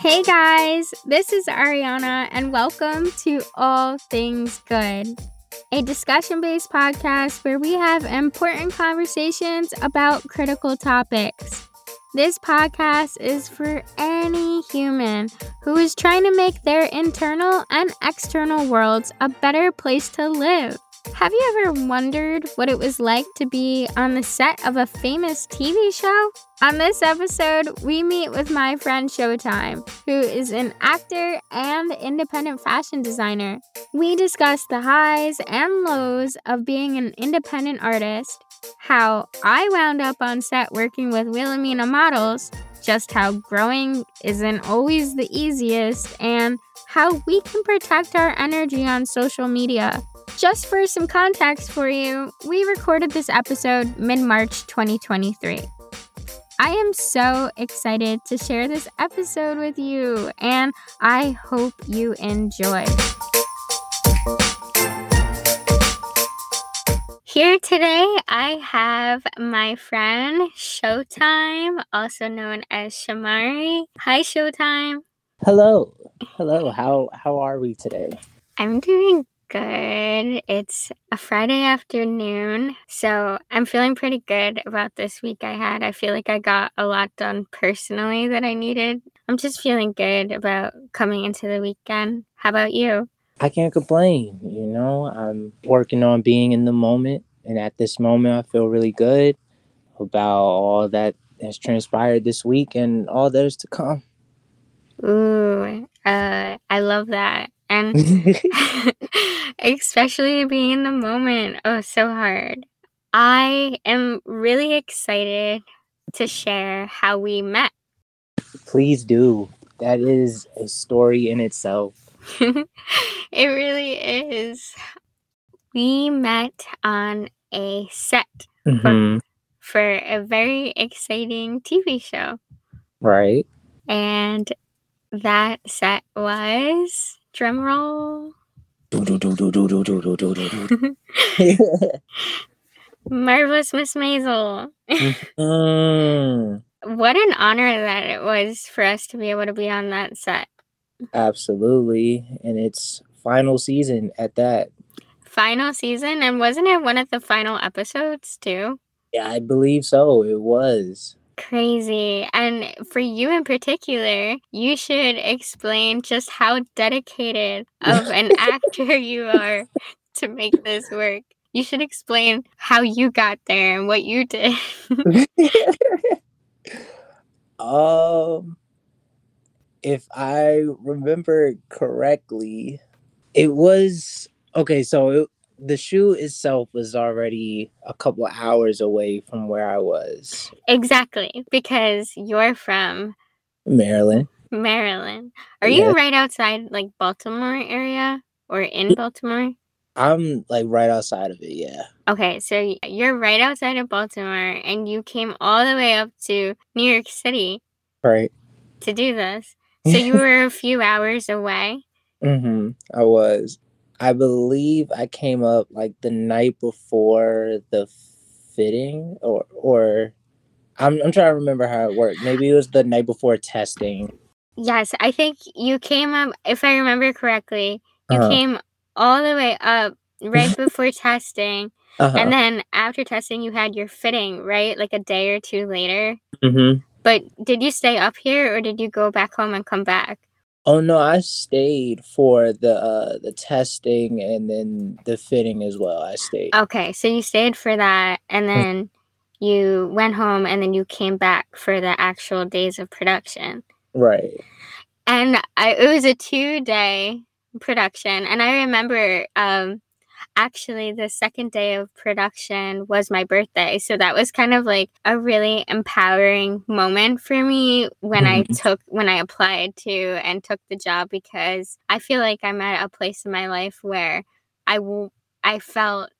Hey guys, this is Ariana, and welcome to All Things Good, a discussion based podcast where we have important conversations about critical topics. This podcast is for any human who is trying to make their internal and external worlds a better place to live. Have you ever wondered what it was like to be on the set of a famous TV show? On this episode, we meet with my friend Showtime, who is an actor and independent fashion designer. We discuss the highs and lows of being an independent artist, how I wound up on set working with Wilhelmina models, just how growing isn't always the easiest, and how we can protect our energy on social media. Just for some context for you, we recorded this episode mid March 2023. I am so excited to share this episode with you, and I hope you enjoy. Here today, I have my friend Showtime, also known as Shamari. Hi, Showtime. Hello. Hello. How how are we today? I'm doing good. It's a Friday afternoon, so I'm feeling pretty good about this week I had. I feel like I got a lot done personally that I needed. I'm just feeling good about coming into the weekend. How about you? I can't complain. You know, I'm working on being in the moment, and at this moment, I feel really good about all that has transpired this week and all that is to come. Ooh, uh, I love that. And especially being in the moment. Oh, so hard. I am really excited to share how we met. Please do. That is a story in itself. it really is. We met on a set hmm for, for a very exciting TV show. Right. And that set was drumroll Marvelous Miss Maisel. What an honor that it was for us to be able to be on that set. absolutely. And it's final season at that. Final season, and wasn't it one of the final episodes too? Yeah, I believe so. It was. Crazy. And for you in particular, you should explain just how dedicated of an actor you are to make this work. You should explain how you got there and what you did. um, if I remember correctly, it was okay. So it, the shoe itself was already a couple hours away from where I was, exactly, because you're from Maryland. Maryland. Are you right outside like Baltimore area or in Baltimore? I'm like right outside of it. Yeah. Okay, so you're right outside of Baltimore and you came all the way up to New York City Right. to do this. So you were a few hours away. Mm-hmm. I was. I believe I came up like the night before the fitting, or or I'm I'm trying to remember how it worked. Maybe it was the night before testing. Yes, I think you came up, if I remember correctly, you Uh-huh. came all the way up right before testing. Uh-huh. And then after testing, you had your fitting, right? Like a day or two later. mm-hmm. But did you stay up here or did you go back home and come back? Oh no, I stayed for the uh the testing and then the fitting as well. I stayed. Okay, so you stayed for that and then you went home and then you came back for the actual days of production. Right. And I, it was a two day production. And I remember um, actually the second day of production was my birthday. So that was kind of like a really empowering moment for me when I Mhm. took, when I applied to and took the job because I feel like I'm at a place in my life where I, w- I felt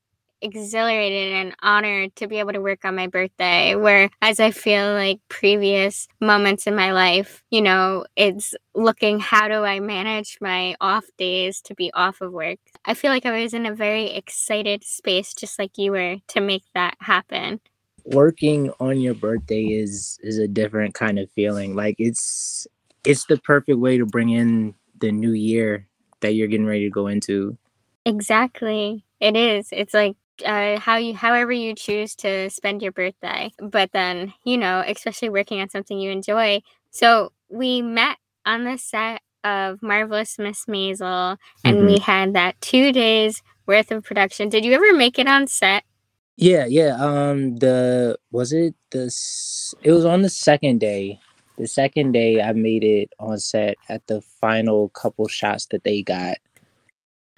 exhilarated and honored to be able to work on my birthday. Whereas I feel like previous moments in my life, you know, it's looking how do I manage my off days to be off of work. I feel like I was in a very excited space, just like you were, to make that happen. working on your birthday is is a different kind of feeling. Like it's it's the perfect way to bring in the new year that you're getting ready to go into. Exactly. It is. It's like uh, how you however you choose to spend your birthday but then you know especially working on something you enjoy so we met on the set of marvelous miss maisel and Mhm. we had that two days worth of production did you ever make it on set Yeah, yeah. Um, the was it the it was on the second day. The second day, I made it on set at the final couple shots that they got.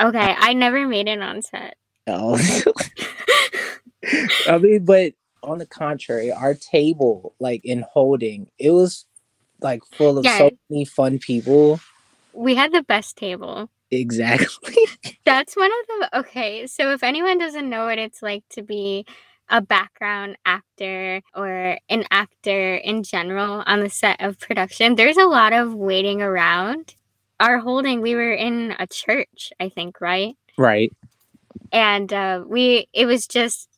okay i never made it on set Oh, I mean, but on the contrary, our table, like in holding, it was like full of so many fun people. we had the best table Exactly. That's one of the okay. So if anyone doesn't know what it's like to be a background actor or an actor in general on the set of production, there's a lot of waiting around. Our holding, we were in a church, I think, right? right. And uh, we, it was just,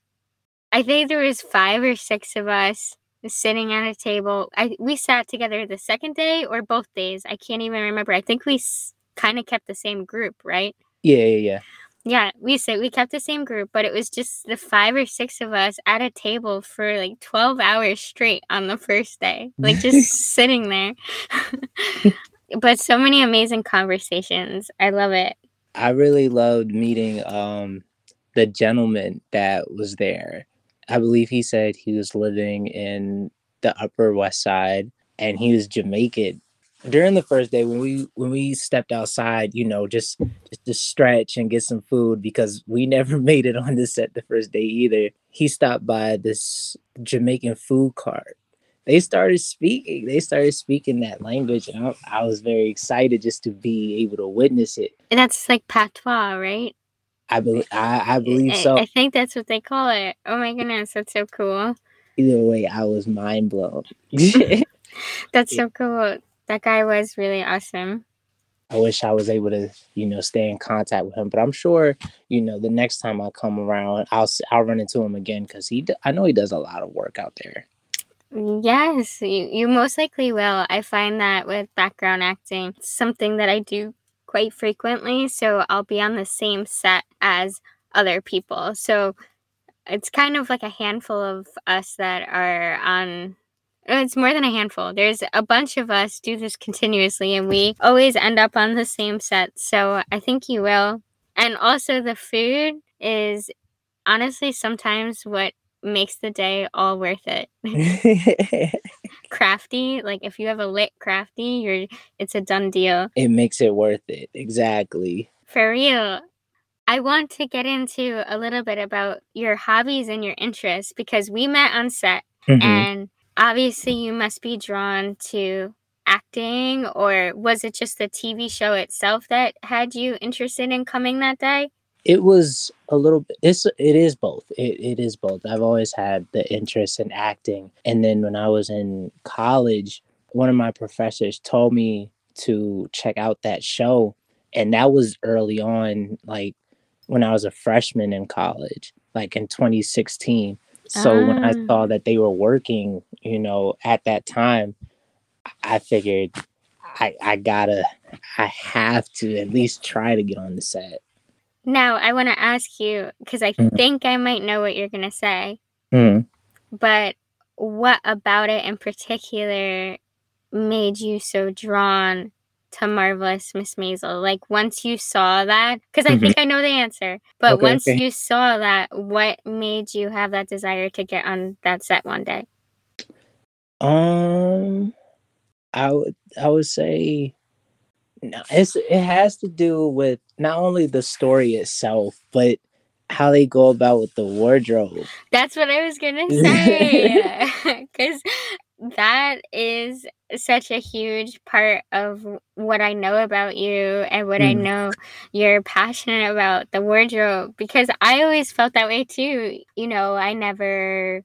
I think there was five or six of us sitting at a table. I we sat together the second day or both days. I can't even remember. I think we s- kind of kept the same group, right? Yeah, yeah, yeah. Yeah, we said we kept the same group, but it was just the five or six of us at a table for like 12 hours straight on the first day, like just sitting there. but so many amazing conversations. I love it. I really loved meeting um the gentleman that was there. I believe he said he was living in the Upper West Side and he was Jamaican. During the first day when we when we stepped outside, you know, just just to stretch and get some food because we never made it on the set the first day either. He stopped by this Jamaican food cart. They started speaking. They started speaking that language, and I, I was very excited just to be able to witness it. And that's like patois, right? I believe I, I believe I, so. I think that's what they call it. Oh my goodness, that's so cool. Either way, I was mind blown. That's so cool. That guy was really awesome. I wish I was able to, you know, stay in contact with him. But I'm sure, you know, the next time I come around, I'll I'll run into him again because he I know he does a lot of work out there. Yes, you, you most likely will. I find that with background acting, something that I do quite frequently. So I'll be on the same set as other people. So it's kind of like a handful of us that are on. Uh, it's more than a handful. There's a bunch of us do this continuously, and we always end up on the same set. So I think you will. And also, the food is honestly sometimes what makes the day all worth it. crafty like if you have a lit crafty you're it's a done deal it makes it worth it. Exactly. for real i want to get into a little bit about your hobbies and your interests because we met on set Mhm. and obviously you must be drawn to acting or was it just the tv show itself that had you interested in coming that day It was a little bit. It's it is both. It it is both. I've always had the interest in acting, and then when I was in college, one of my professors told me to check out that show, and that was early on, like when I was a freshman in college, like in 2016. So when I Ah. saw that they were working, you know, at that time, I figured I I gotta I have to at least try to get on the set. Now i want to ask you because i Mhm. think i might know what you're going to say Mhm. but what about it in particular made you so drawn to marvelous miss maisel like once you saw that because i Mhm. think i know the answer but Okay, once okay. you saw that what made you have that desire to get on that set one day Um, I would I would say no, it's it has to do with not only the story itself, but how they go about with the wardrobe. that's what i was gonna say because that is such a huge part of what I know about you and what I Mm. know you're passionate about the wardrobe because I always felt that way too. You know, I never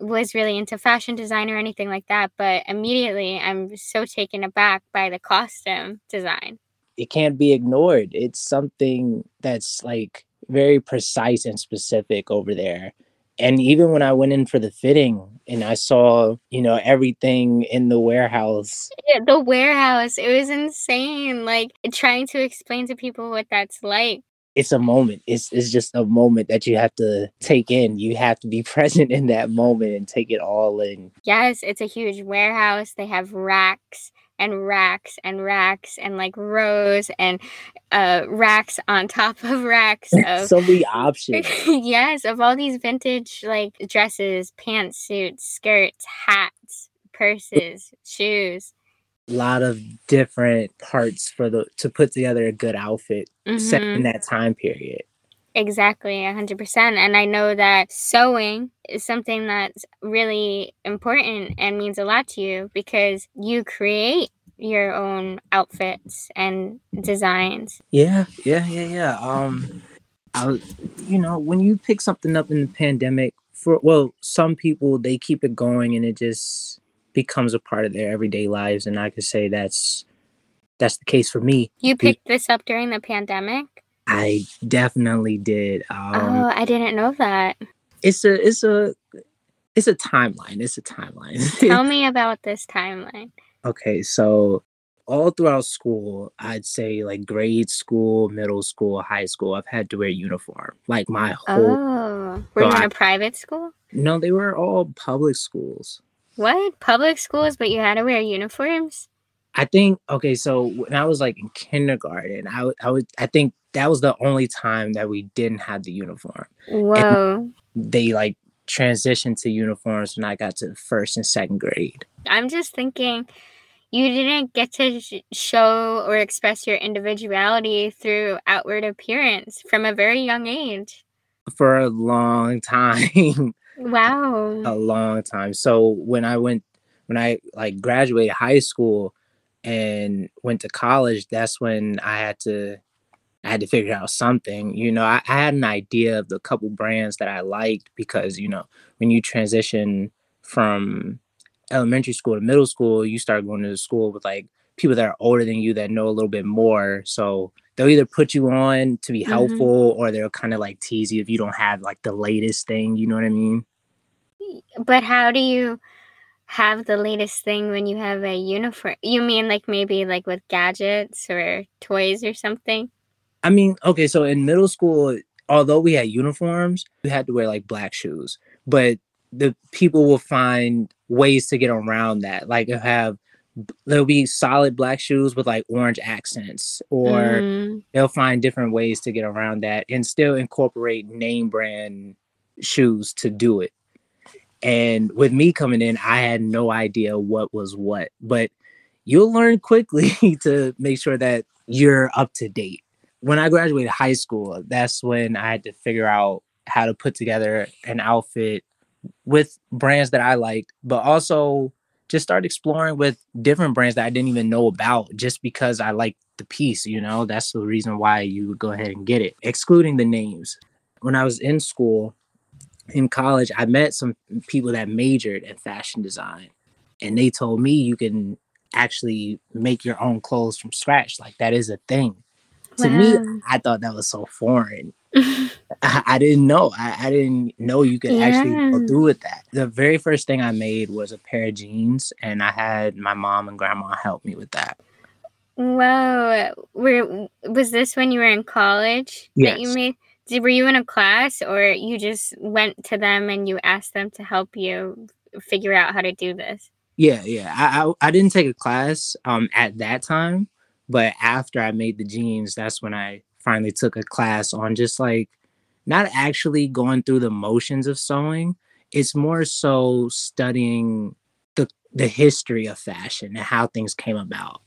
was really into fashion design or anything like that, but immediately I'm so taken aback by the costume design. It can't be ignored. It's something that's like very precise and specific over there. and even when I went in for the fitting and I saw, you know, everything in the warehouse. Yeah, the warehouse. It was insane. Like trying to explain to people what that's like. It's a moment. It's it's just a moment that you have to take in. You have to be present in that moment and take it all in. Yes, it's a huge warehouse. They have racks and racks and racks and like rows and uh racks on top of racks of so many options. yes, of all these vintage like dresses, pantsuits, skirts, hats, purses, shoes. A lot of different parts for the to put together a good outfit mm-hmm. set in mm-hmm. that time period. Exactly, 100%. And I know that sewing is something that's really important and means a lot to you because you create your own outfits and designs. Yeah, yeah, yeah, yeah. Um I you know, when you pick something up in the pandemic for well, some people they keep it going and it just becomes a part of their everyday lives and I could say that's that's the case for me. You picked this up during the pandemic? I definitely did. Um, oh, I didn't know that. It's a it's a it's a timeline. It's a timeline. Tell me about this timeline. Okay, so all throughout school, I'd say like grade school, middle school, high school, I've had to wear uniform. Like my whole. Oh, were so you in I, a private school? No, they were all public schools. What public schools? But you had to wear uniforms. I think okay. So when I was like in kindergarten, I I would I think that was the only time that we didn't have the uniform. Whoa. And they like transitioned to uniforms when I got to first and second grade. I'm just thinking you didn't get to show or express your individuality through outward appearance from a very young age. For a long time. Wow. a long time. So when I went when I like graduated high school and went to college, that's when I had to I had to figure out something. You know, I, I, had an idea of the couple brands that I liked because, you know, when you transition from elementary school to middle school, you start going to school with like people that are older than you that know a little bit more. So they'll either put you on to be mm-hmm. helpful mm-hmm. or they'll kind of like tease you if you don't have like the latest thing. You know what I mean? But how do you have the latest thing when you have a uniform? You mean like maybe like with gadgets or toys or something? I mean, okay, so in middle school, although we had uniforms, we had to wear like black shoes, but the people will find ways to get around that. Like have there'll be solid black shoes with like orange accents, or mm. they'll find different ways to get around that and still incorporate name brand shoes to do it. And with me coming in, I had no idea what was what, but you'll learn quickly to make sure that you're up to date when I graduated high school, that's when I had to figure out how to put together an outfit with brands that I liked, but also just start exploring with different brands that I didn't even know about just because I like the piece, you know? That's the reason why you would go ahead and get it, excluding the names. When I was in school, in college, I met some people that majored in fashion design, and they told me you can actually make your own clothes from scratch. Like that is a thing to me, I thought that was so foreign. I, I, didn't know. I, I, didn't know you could yeah. actually go through with that. The very first thing I made was a pair of jeans, and I had my mom and grandma help me with that. Wow. Were was this when you were in college yes. that you made? Did, were you in a class, or you just went to them and you asked them to help you figure out how to do this? Yeah, yeah. I I, I didn't take a class um at that time, but after I made the jeans, that's when I finally took a class on just like not actually going through the motions of sewing. It's more so studying the the history of fashion and how things came about.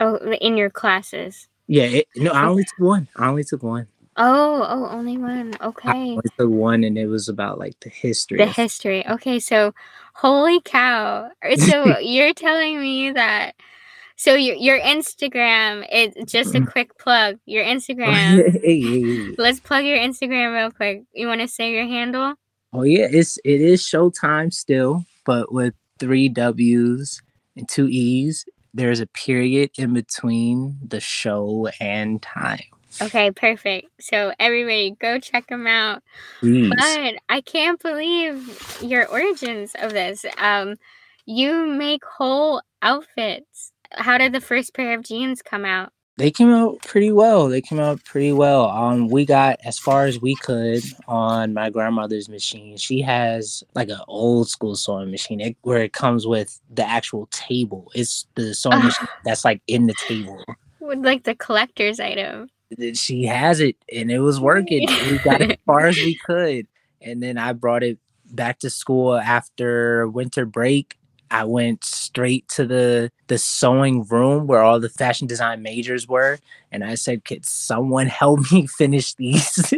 Oh, in your classes. Yeah, it, no, I only took one. I only took one. Oh, oh, only one. Okay. Took one, and it was about like the history. The history. Okay, so holy cow! So you're telling me that so your your Instagram is just a mm. quick plug. Your Instagram. Let's plug your Instagram real quick. You want to say your handle? Oh yeah, it's it is Showtime still, but with three W's and two E's. There's a period in between the show and time. Okay, perfect. So everybody go check them out. Please. But I can't believe your origins of this. Um you make whole outfits. How did the first pair of jeans come out? They came out pretty well. They came out pretty well. Um, we got as far as we could on my grandmother's machine. She has like an old school sewing machine it, where it comes with the actual table. It's the sewing machine that's like in the table. With like the collector's item. She has it, and it was working. we got as far as we could, and then I brought it back to school after winter break I went straight to the the sewing room where all the fashion design majors were, and I said, "Could someone help me finish these?"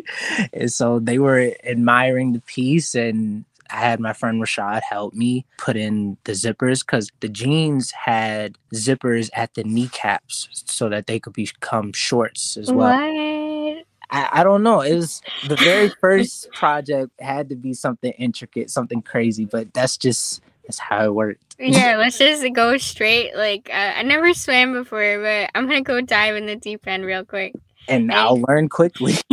and so they were admiring the piece, and I had my friend Rashad help me put in the zippers because the jeans had zippers at the kneecaps so that they could become shorts as well. What? I, I don't know. It was the very first project had to be something intricate, something crazy, but that's just that's how it worked. yeah, let's just go straight. Like uh, I never swam before, but I'm gonna go dive in the deep end real quick. And I'll learn quickly.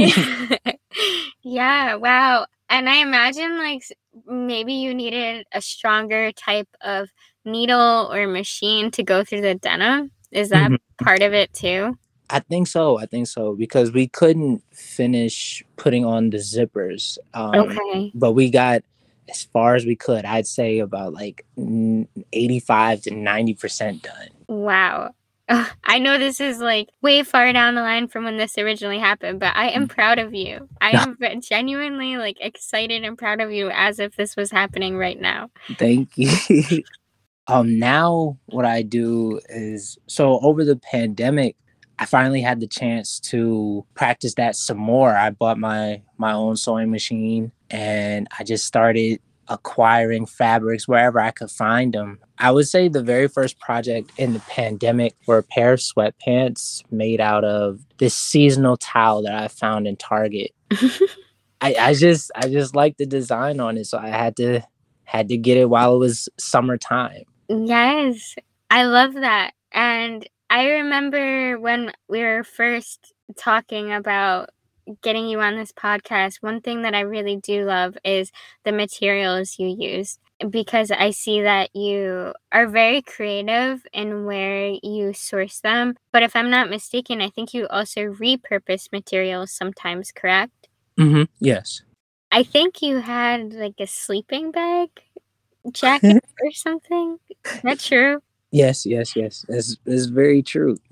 yeah, wow. And I imagine like maybe you needed a stronger type of needle or machine to go through the denim. Is that Mhm. part of it too? I think so. I think so because we couldn't finish putting on the zippers. Um, Okay. But we got as far as we could. I'd say about like 85 to 90% done. Wow. Ugh, I know this is like way far down the line from when this originally happened, but I am proud of you. I am genuinely like excited and proud of you as if this was happening right now. Thank you. um now what I do is so over the pandemic I finally had the chance to practice that some more. I bought my my own sewing machine and I just started acquiring fabrics wherever I could find them. I would say the very first project in the pandemic were a pair of sweatpants made out of this seasonal towel that I found in Target. I, I just I just liked the design on it, so I had to had to get it while it was summertime. Yes, I love that. And I remember when we were first talking about getting you on this podcast, one thing that I really do love is the materials you use because I see that you are very creative in where you source them. But if I'm not mistaken, I think you also repurpose materials sometimes, correct? Mm-hmm. Yes. I think you had like a sleeping bag jacket or something. Is that true? Yes, yes, yes. That's, that's very true.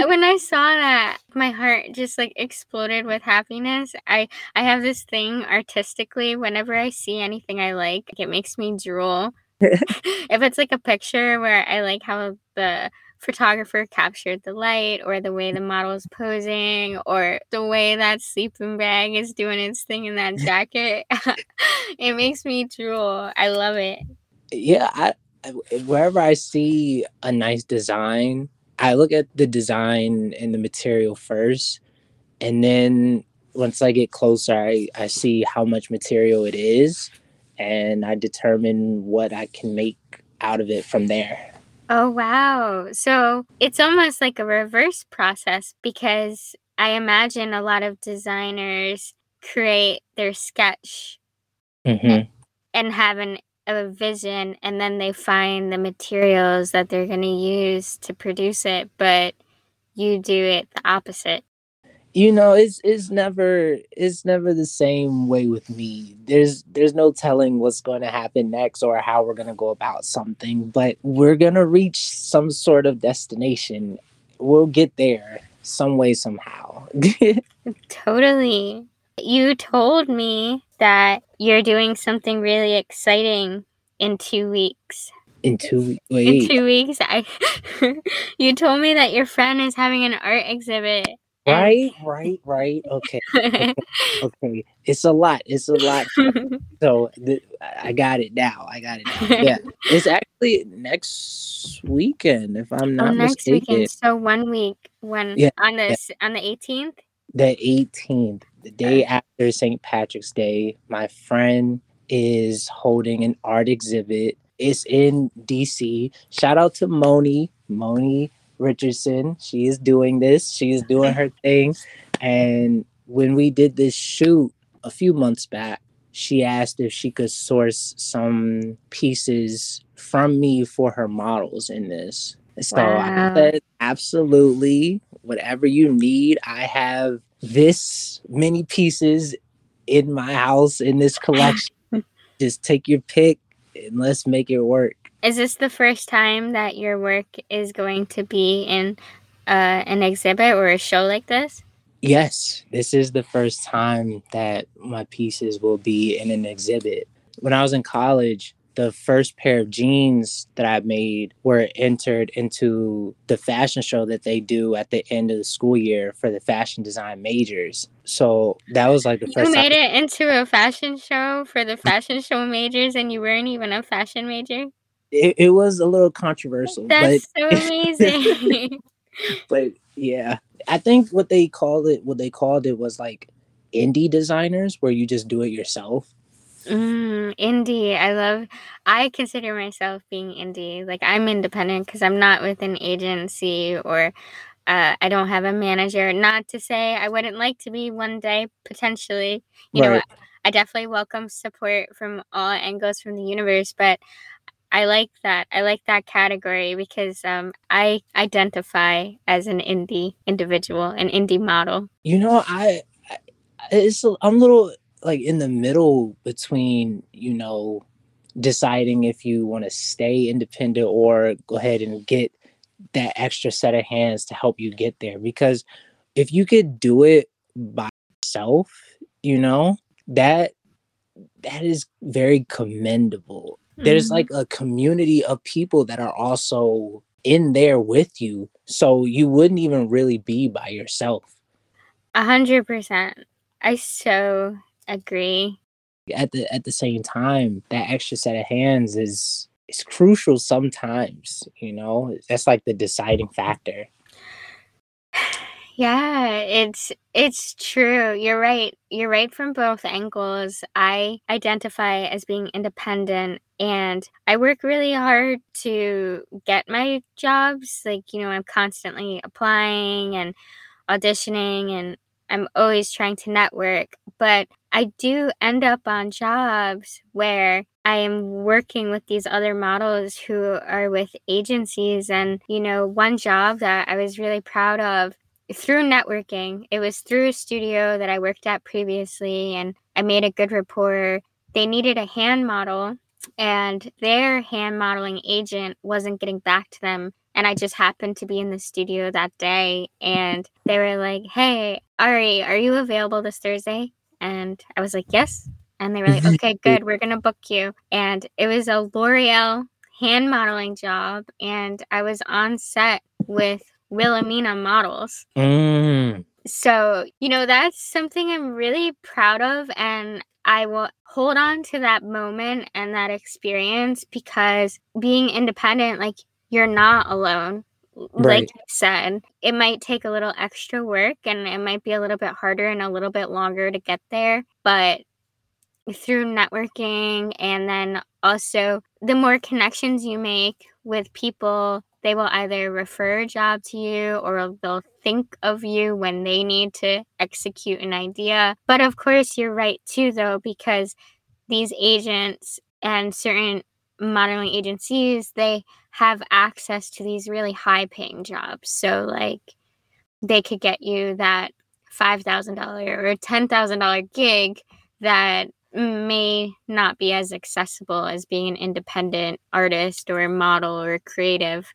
when I saw that, my heart just like exploded with happiness. I I have this thing artistically whenever I see anything I like, it makes me drool. if it's like a picture where I like how the photographer captured the light or the way the model is posing or the way that sleeping bag is doing its thing in that jacket, it makes me drool. I love it. yeah, I, I- wherever I see a nice design, I look at the design and the material first, and then once I get closer, I, I see how much material it is, and I determine what I can make out of it from there. Oh, wow. So it's almost like a reverse process because I imagine a lot of designers create their sketch hmm and have an, a vision and then they find the materials that they're going to use to produce it. But you do it the opposite. you know it's it's never it's never the same way with me there's there's no telling what's going to happen next or how we're going to go about something but we're going to reach some sort of destination we'll get there some way somehow Totally. You told me that you're doing something really exciting in two weeks. in two we- in two weeks I you told me that your friend is having an art exhibit. Right right right. Okay. Okay. It's a lot it's a lot. So th- i got it now i got it now. yeah it's actually next weekend if i'm oh, not next mistaken. weekend so one week when Yeah, on the s on the 18th the 18th, the day after St. Patrick's Day, my friend is holding an art exhibit. It's in DC. Shout out to Moni. Moni Richardson. She is doing this. She is doing her thing. And when we did this shoot a few months back, she asked if she could source some pieces from me for her models in this. So wow. I said, absolutely, whatever you need. I have this many pieces in my house in this collection. Just take your pick and let's make it work. Is this the first time that your work is going to be in uh, an exhibit or a show like this? Yes, this is the first time that my pieces will be in an exhibit. When I was in college, the first pair of jeans that I made were entered into the fashion show that they do at the end of the school year for the fashion design majors. So that was like the you first. You made time. it into a fashion show for the fashion show majors, and you weren't even a fashion major. It, it was a little controversial. That's but, so amazing. but yeah, I think what they called it, what they called it was like indie designers, where you just do it yourself. Mm, indie. I love, I consider myself being indie. Like I'm independent because I'm not with an agency or uh, I don't have a manager. Not to say I wouldn't like to be one day, potentially. You right. know, I definitely welcome support from all angles from the universe, but I like that. I like that category because um, I identify as an indie individual, an indie model. You know, I, I it's I'm a little like in the middle between you know deciding if you want to stay independent or go ahead and get that extra set of hands to help you get there. Because if you could do it by yourself you know that that is very commendable. Mm-hmm. there's like a community of people that are also in there with you so you wouldn't even really be by yourself. A hundred percent. I so Agree. At the at the same time, that extra set of hands is is crucial sometimes, you know. That's like the deciding factor. Yeah, it's it's true. You're right. You're right from both angles. I identify as being independent and I work really hard to get my jobs. Like, you know, I'm constantly applying and auditioning and I'm always trying to network, but I do end up on jobs where I am working with these other models who are with agencies. And, you know, one job that I was really proud of through networking, it was through a studio that I worked at previously, and I made a good rapport. They needed a hand model, and their hand modeling agent wasn't getting back to them and I just happened to be in the studio that day and they were like, Hey, Ari, are you available this Thursday? And I was like, Yes. And they were like, Okay, good, we're gonna book you. And it was a L'Oreal hand modeling job and I was on set with Wilhelmina models. Mm. So, you know, that's something I'm really proud of and I will hold on to that moment and that experience because being independent, like you're not alone. Right. Like I said, it might take a little extra work and it might be a little bit harder and a little bit longer to get there. But through networking and then also the more connections you make with people, they will either refer a job to you or they'll think of you when they need to execute an idea. But of course, you're right too, though, because these agents and certain modeling agencies, they have access to these really high paying jobs. So, like, they could get you that $5,000 or $10,000 gig that may not be as accessible as being an independent artist or a model or creative.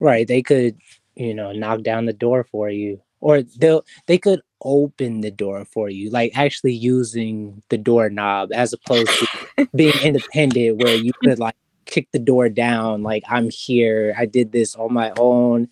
Right. They could, you know, knock down the door for you or they'll they could open the door for you like actually using the doorknob as opposed to being independent where you could like kick the door down like i'm here. I did this on my own.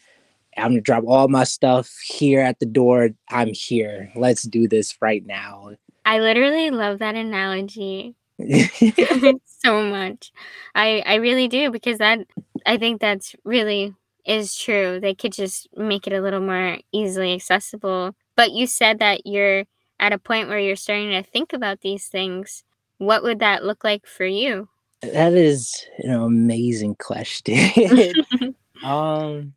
I'm gonna drop all my stuff here at the door. I'm here. Let's do this right now. I literally love that analogy so much. I i really do because that i think that's really is true. They could just make it a little more easily accessible. But you said that you're at a point where you're starting to think about these things. What would that look like for you that is an amazing question. um,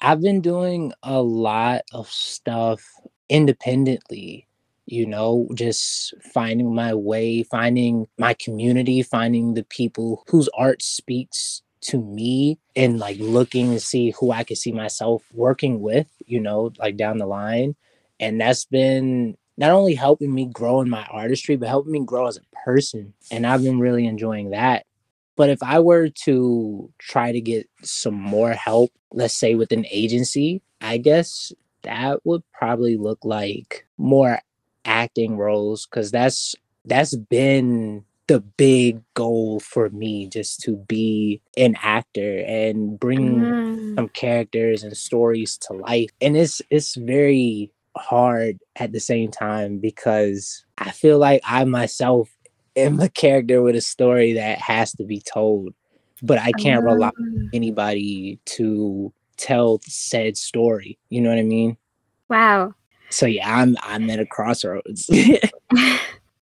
I've been doing a lot of stuff independently, you know, just finding my way, finding my community, finding the people whose art speaks to me and like looking to see who I could see myself working with, you know, like down the line. And that's been not only helping me grow in my artistry, but helping me grow as a person. And I've been really enjoying that. But if I were to try to get some more help, let's say with an agency, I guess that would probably look like more acting roles because that's that's been the big goal for me just to be an actor and bring mm. some characters and stories to life and it's it's very hard at the same time because i feel like i myself am a character with a story that has to be told, but I can't rely on anybody to tell said story. You know what I mean? Wow. So yeah, I'm I'm at a crossroads.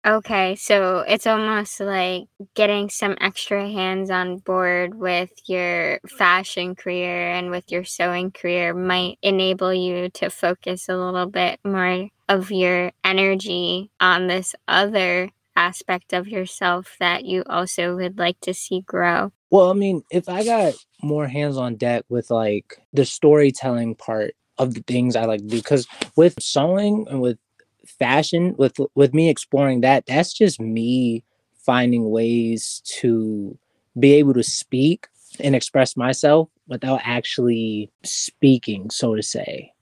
okay, so it's almost like getting some extra hands on board with your fashion career and with your sewing career might enable you to focus a little bit more of your energy on this other aspect of yourself that you also would like to see grow? Well, I mean, if I got more hands on deck with like the storytelling part of the things I like to do, because with sewing and with fashion, with with me exploring that, that's just me finding ways to be able to speak and express myself without actually speaking, so to say.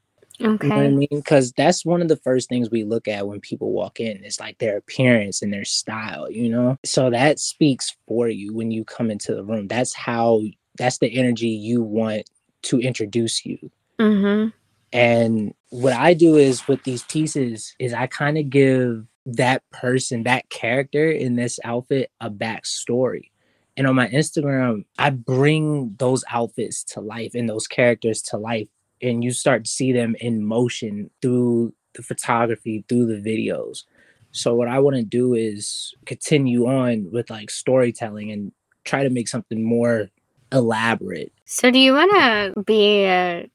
Okay. You know I mean? Because that's one of the first things we look at when people walk in. It's like their appearance and their style, you know? So that speaks for you when you come into the room. That's how, that's the energy you want to introduce you. Mm-hmm. And what I do is with these pieces is I kind of give that person, that character in this outfit a backstory. And on my Instagram, I bring those outfits to life and those characters to life and you start to see them in motion through the photography, through the videos. So what I want to do is continue on with like storytelling and try to make something more elaborate. So do you want to be a,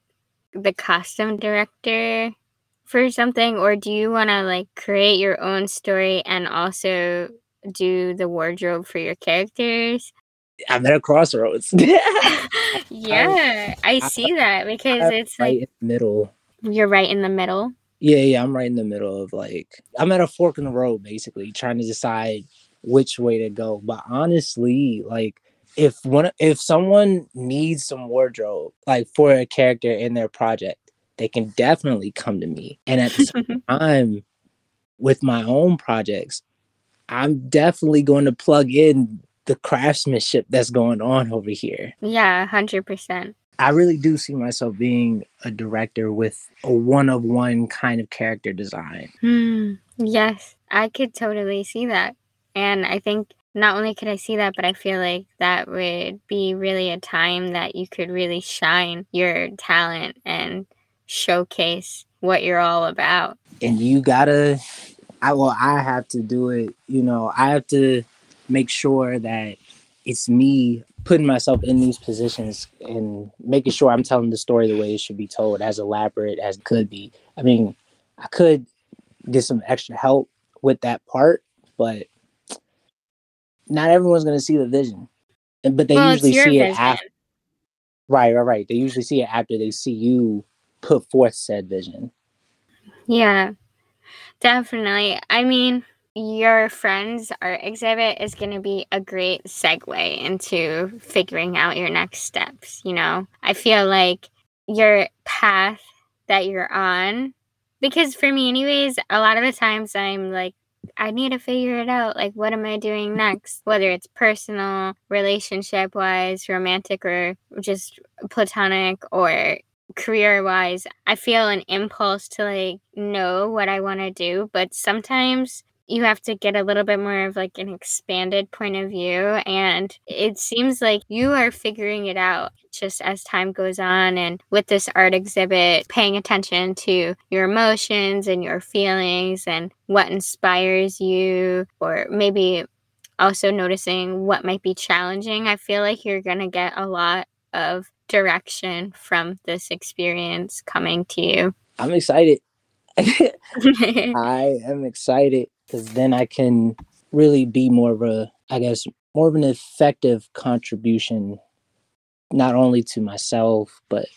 the costume director for something or do you want to like create your own story and also do the wardrobe for your characters? I'm at a crossroads. yeah, I, I see that because I'm it's right like middle. You're right in the middle. Yeah, yeah, I'm right in the middle of like I'm at a fork in the road basically, trying to decide which way to go. But honestly, like if one if someone needs some wardrobe like for a character in their project, they can definitely come to me. And at the same time, with my own projects, I'm definitely going to plug in the craftsmanship that's going on over here. Yeah, 100%. I really do see myself being a director with a one of one kind of character design. Hmm. yes, I could totally see that. And I think not only could I see that, but I feel like that would be really a time that you could really shine your talent and showcase what you're all about. And you gotta, I well, I have to do it. You know, I have to make sure that it's me putting myself in these positions and making sure I'm telling the story the way it should be told, as elaborate as could be. I mean, I could get some extra help with that part, but not everyone's going to see the vision. But they well, usually see vision. it after. Right, right, right. They usually see it after they see you put forth said vision. Yeah, definitely. I mean, your friend's art exhibit is going to be a great segue into figuring out your next steps. You know, I feel like your path that you're on, because for me, anyways, a lot of the times I'm like, I need to figure it out. Like, what am I doing next? Whether it's personal, relationship wise, romantic, or just platonic, or career wise, I feel an impulse to like know what I want to do. But sometimes you have to get a little bit more of like an expanded point of view and it seems like you are figuring it out just as time goes on and with this art exhibit paying attention to your emotions and your feelings and what inspires you or maybe also noticing what might be challenging i feel like you're going to get a lot of direction from this experience coming to you? I'm excited. I am excited because then I can really be more of a, I guess, more of an effective contribution, not only to myself, but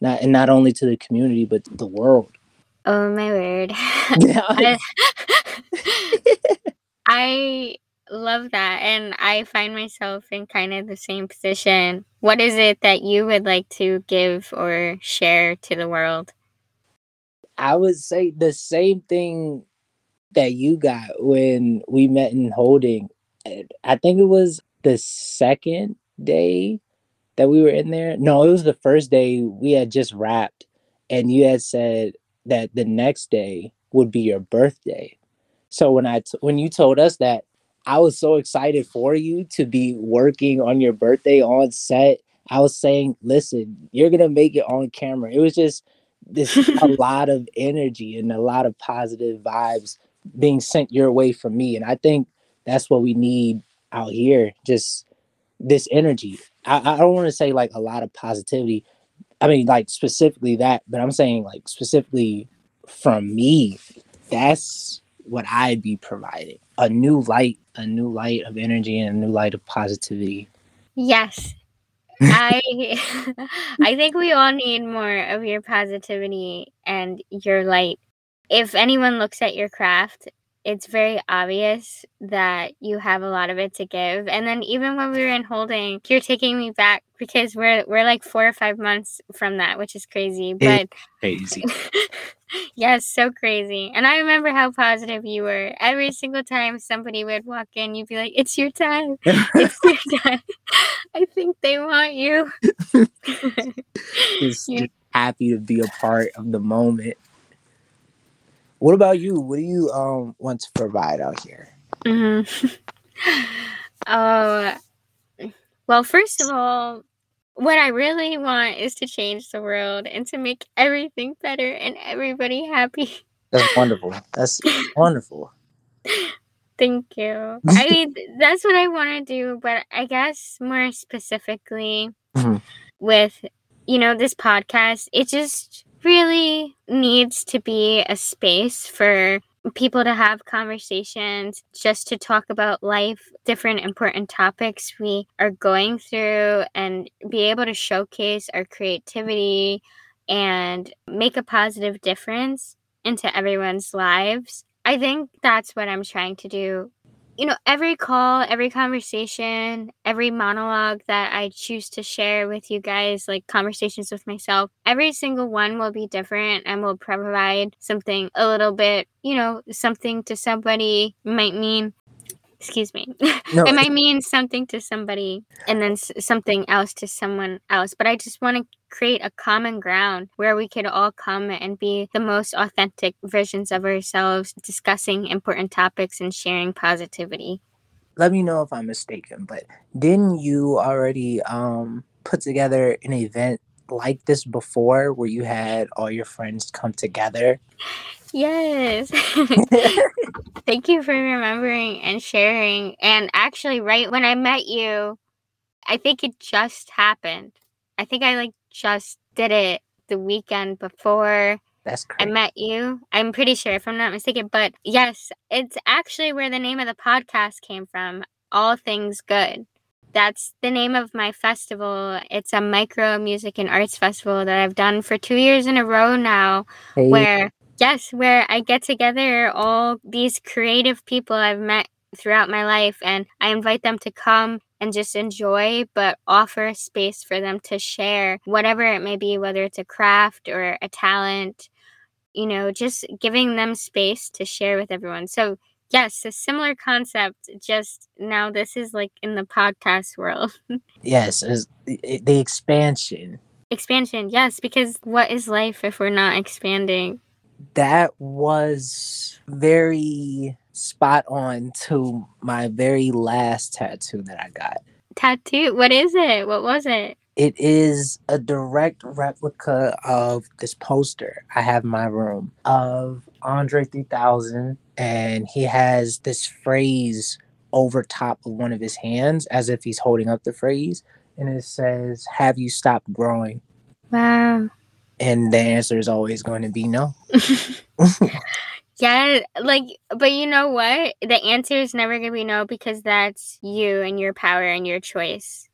not and not only to the community, but the world. Oh my word! I, I love that, and I find myself in kind of the same position. What is it that you would like to give or share to the world? I would say the same thing that you got when we met in holding. I think it was the second day that we were in there. No, it was the first day we had just wrapped, and you had said that the next day would be your birthday. So when I t- when you told us that, I was so excited for you to be working on your birthday on set. I was saying, listen, you're gonna make it on camera. It was just this a lot of energy and a lot of positive vibes being sent your way from me. And I think that's what we need out here. Just this energy. I, I don't want to say like a lot of positivity. I mean, like specifically that, but I'm saying like specifically from me, that's what I'd be providing. A new light, a new light of energy and a new light of positivity. Yes. I I think we all need more of your positivity and your light. If anyone looks at your craft it's very obvious that you have a lot of it to give. And then even when we were in holding, you're taking me back because we're we're like four or five months from that, which is crazy. But crazy. yes, so crazy. And I remember how positive you were. Every single time somebody would walk in, you'd be like, It's your time. It's your time. I think they want you. just, just happy to be a part of the moment. What about you? What do you um want to provide out here? Mm-hmm. uh, well, first of all, what I really want is to change the world and to make everything better and everybody happy. That's wonderful. That's wonderful. Thank you. I mean, that's what I want to do, but I guess more specifically mm-hmm. with, you know, this podcast, it just really needs to be a space for people to have conversations just to talk about life, different important topics we are going through, and be able to showcase our creativity and make a positive difference into everyone's lives. I think that's what I'm trying to do you know, every call, every conversation, every monologue that I choose to share with you guys, like conversations with myself, every single one will be different and will provide something a little bit, you know, something to somebody might mean excuse me. No, it might mean something to somebody and then s- something else to someone else but i just want to create a common ground where we could all come and be the most authentic versions of ourselves discussing important topics and sharing positivity. Let me know if i'm mistaken but didn't you already um put together an event like this before where you had all your friends come together Yes. Thank you for remembering and sharing. And actually, right when I met you, I think it just happened. I think I like just did it the weekend before That's I met you. I'm pretty sure, if I'm not mistaken. But yes, it's actually where the name of the podcast came from All Things Good. That's the name of my festival. It's a micro music and arts festival that I've done for two years in a row now, Hey. where Yes, where I get together all these creative people I've met throughout my life and I invite them to come and just enjoy, but offer space for them to share whatever it may be, whether it's a craft or a talent, you know, just giving them space to share with everyone. So, yes, a similar concept, just now this is like in the podcast world. yes, the expansion. Expansion, yes, because what is life if we're not expanding? That was very spot on to my very last tattoo that I got. Tattoo? What is it? What was it? It is a direct replica of this poster I have in my room of Andre 3000. And he has this phrase over top of one of his hands as if he's holding up the phrase. and it says, Have you stopped growing? Wow. And the answer is always going to be no. yeah, like, but you know what? The answer is never going to be no because that's you and your power and your choice.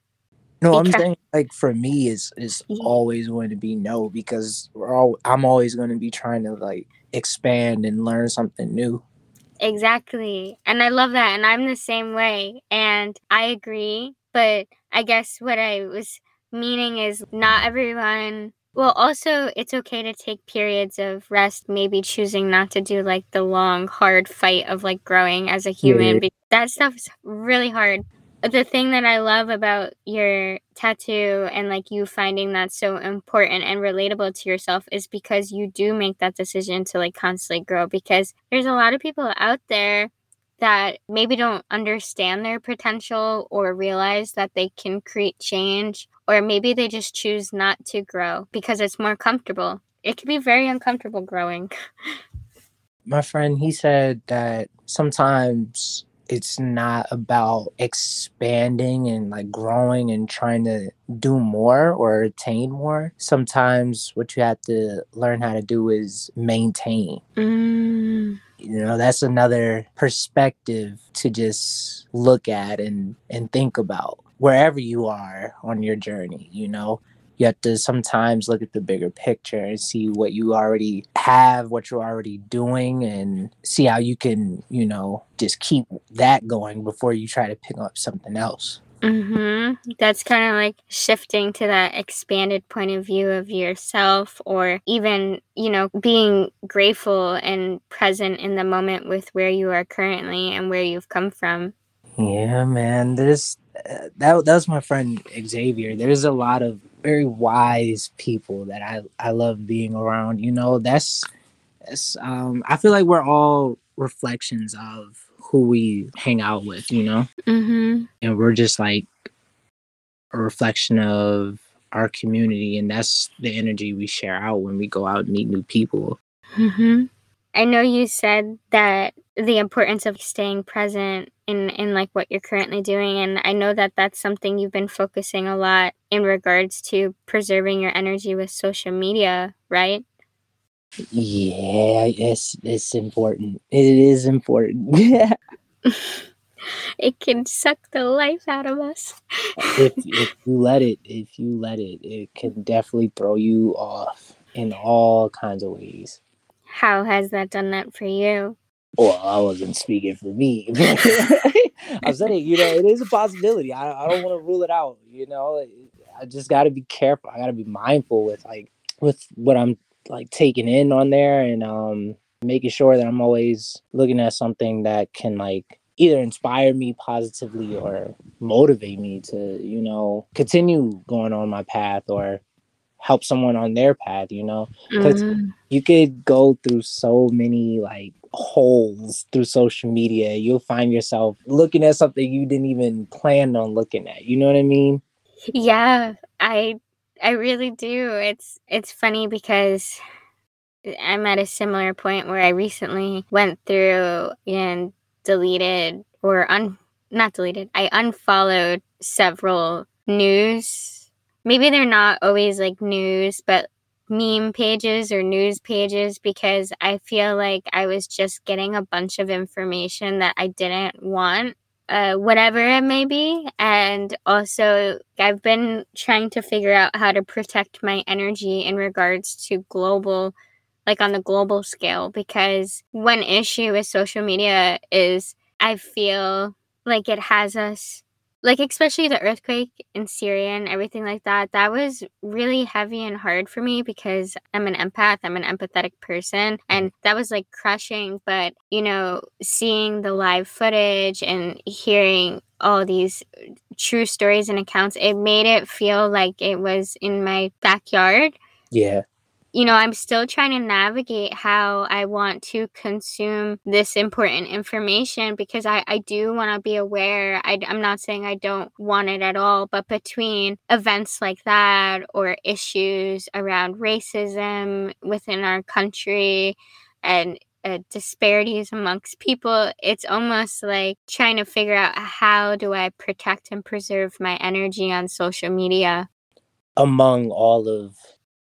No, I'm saying like for me is is always going to be no because we're all I'm always going to be trying to like expand and learn something new. Exactly. And I love that and I'm the same way and I agree, but I guess what I was meaning is not everyone well, also, it's okay to take periods of rest, maybe choosing not to do like the long, hard fight of like growing as a human. Yeah. That stuff's really hard the thing that I love about your tattoo and like you finding that so important and relatable to yourself is because you do make that decision to like constantly grow because there's a lot of people out there that maybe don't understand their potential or realize that they can create change or maybe they just choose not to grow because it's more comfortable. It can be very uncomfortable growing. My friend, he said that sometimes it's not about expanding and like growing and trying to do more or attain more. Sometimes what you have to learn how to do is maintain. Mm. You know, that's another perspective to just look at and and think about wherever you are on your journey, you know you have to sometimes look at the bigger picture and see what you already have, what you're already doing, and see how you can, you know, just keep that going before you try to pick up something else. Mm-hmm. That's kind of like shifting to that expanded point of view of yourself, or even, you know, being grateful and present in the moment with where you are currently and where you've come from. Yeah, man. There's uh, that. That was my friend Xavier. There's a lot of very wise people that I I love being around. You know, that's that's um I feel like we're all reflections of who we hang out with, you know? Mm-hmm. And we're just like a reflection of our community and that's the energy we share out when we go out and meet new people. Mm-hmm. I know you said that the importance of staying present in in like what you're currently doing and I know that that's something you've been focusing a lot in regards to preserving your energy with social media, right? Yeah, it's it's important. It is important. Yeah. it can suck the life out of us. if if you let it, if you let it, it can definitely throw you off in all kinds of ways. How has that done that for you? Well, I wasn't speaking for me. I'm saying, you know, it is a possibility. I, I don't want to rule it out. You know, I just got to be careful. I got to be mindful with like with what I'm like taking in on there and um making sure that I'm always looking at something that can like either inspire me positively or motivate me to, you know, continue going on my path or help someone on their path, you know? Because mm-hmm. you could go through so many like holes through social media. You'll find yourself looking at something you didn't even plan on looking at. You know what I mean? Yeah, I I really do. It's it's funny because I'm at a similar point where I recently went through and deleted or un not deleted. I unfollowed several news maybe they're not always like news, but meme pages or news pages because I feel like I was just getting a bunch of information that I didn't want, uh, whatever it may be. And also, I've been trying to figure out how to protect my energy in regards to global, like on the global scale, because one issue with social media is I feel like it has us like especially the earthquake in Syria and everything like that, that was really heavy and hard for me because I'm an empath, I'm an empathetic person, and that was like crushing. But you know, seeing the live footage and hearing all these true stories and accounts, it made it feel like it was in my backyard. Yeah you know, I'm still trying to navigate how I want to consume this important information because I, I do want to be aware. I, I'm not saying I don't want it at all, but between events like that or issues around racism within our country and uh, disparities amongst people. It's almost like trying to figure out how do I protect and preserve my energy on social media among all of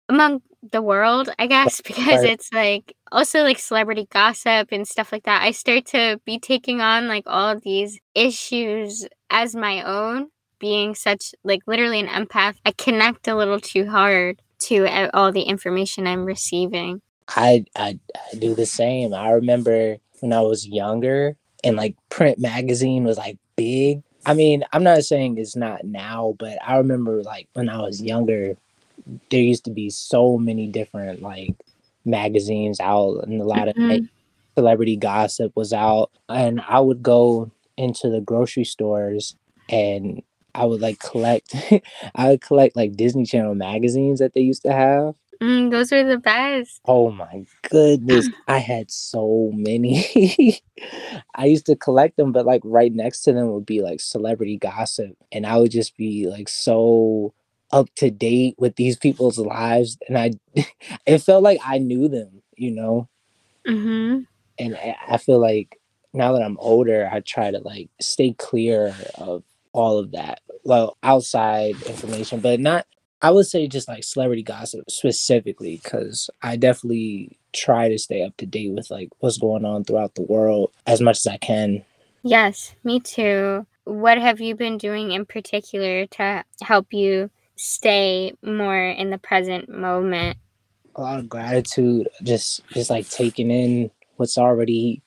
among the world, I guess, because Right. it's like also like celebrity gossip and stuff like that. I start to be taking on like all of these issues as my own, being such like literally an empath. I connect a little too hard to all the information I'm receiving. I, I I do the same. I remember when I was younger and like print magazine was like big. I mean, I'm not saying it's not now, but I remember like when I was younger, there used to be so many different like magazines out and a lot of Mhm. like, celebrity gossip was out. And I would go into the grocery stores and I would like collect I would collect like Disney Channel magazines that they used to have. Mm, those were the best. Oh my goodness. I had so many. I used to collect them, but like right next to them would be like celebrity gossip. And I would just be like so up to date with these people's lives. And I, it felt like I knew them, you know? hmm And I I feel like now that I'm older, I try to like stay clear of all of that. Well, outside information, but not I would say just like celebrity gossip specifically, because I definitely try to stay up to date with like what's going on throughout the world as much as I can. Yes, me too. What have you been doing in particular to help you stay more in the present moment? A lot of gratitude, just just like taking in what's already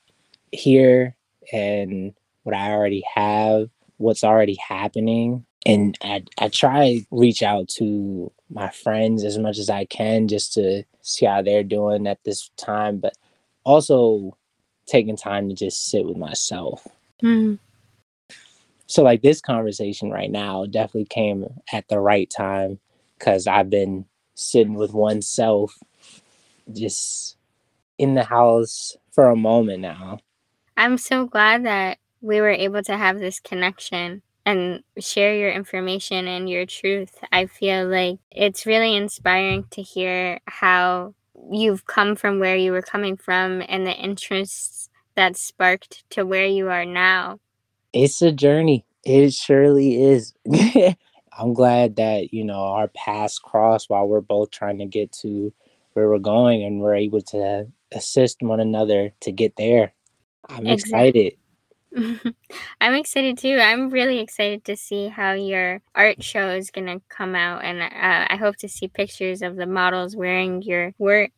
here and what I already have, what's already happening. And I, I try to reach out to my friends as much as I can just to see how they're doing at this time, but also taking time to just sit with myself. Mm, So, like this conversation right now definitely came at the right time because I've been sitting with oneself just in the house for a moment now. I'm so glad that we were able to have this connection and share your information and your truth. I feel like it's really inspiring to hear how you've come from where you were coming from and the interests that sparked to where you are now. It's a journey. It surely is. I'm glad that, you know, our paths cross while we're both trying to get to where we're going and we're able to assist one another to get there. I'm Exactly. excited. I'm excited too. I'm really excited to see how your art show is going to come out. And uh, I hope to see pictures of the models wearing your work.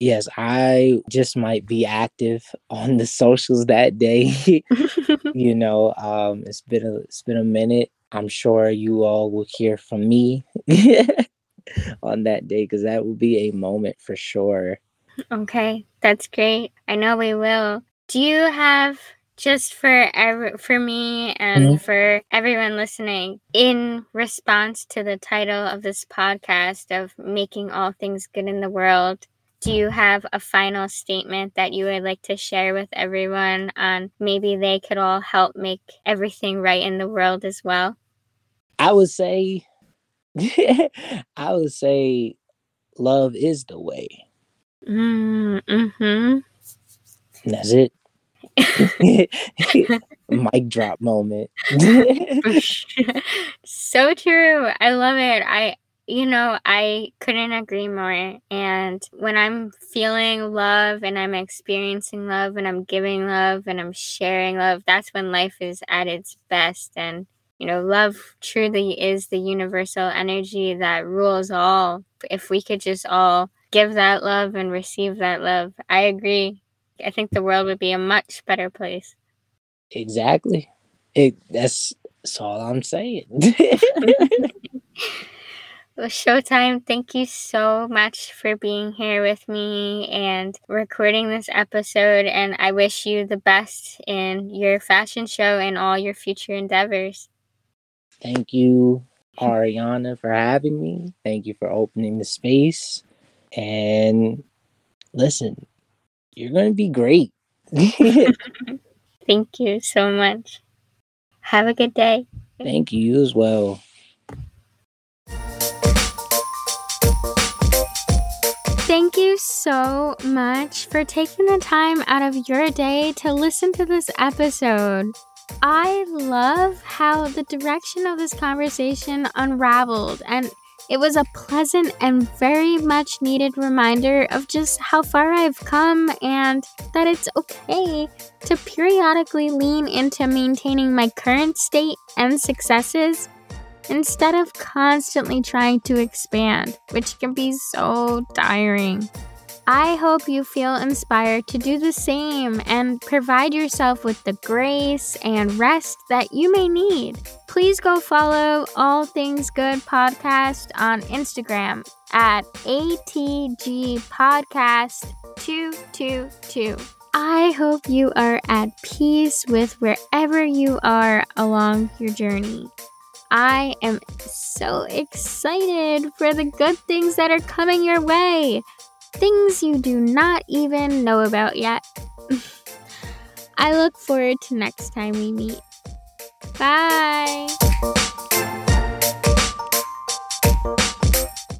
Yes, I just might be active on the socials that day. you know, um, it's been a it's been a minute. I'm sure you all will hear from me on that day because that will be a moment for sure. okay, that's great. I know we will. Do you have just for ev- for me and Mhm. for everyone listening in response to the title of this podcast of making all things good in the world do you have a final statement that you would like to share with everyone on maybe they could all help make everything right in the world as well I would say, I would say, love is the way. mm, mm-hmm. That's it. Mic drop moment. so true. I love it. I you know, I couldn't agree more. And when I'm feeling love and I'm experiencing love and I'm giving love and I'm sharing love, that's when life is at its best. And, you know, love truly is the universal energy that rules all. If we could just all give that love and receive that love, I agree. I think the world would be a much better place. exactly. It that's that's all I'm saying. Showtime, thank you so much for being here with me and recording this episode. And I wish you the best in your fashion show and all your future endeavors. Thank you, Ariana, for having me. Thank you for opening the space. And listen, you're going to be great. Thank you so much. Have a good day. Thank you you as well. So much for taking the time out of your day to listen to this episode. I love how the direction of this conversation unraveled, and it was a pleasant and very much needed reminder of just how far I've come and that it's okay to periodically lean into maintaining my current state and successes instead of constantly trying to expand, which can be so tiring. I hope you feel inspired to do the same and provide yourself with the grace and rest that you may need. Please go follow All Things Good Podcast on Instagram at ATG Podcast 222. I hope you are at peace with wherever you are along your journey. I am so excited for the good things that are coming your way. Things you do not even know about yet. I look forward to next time we meet. Bye.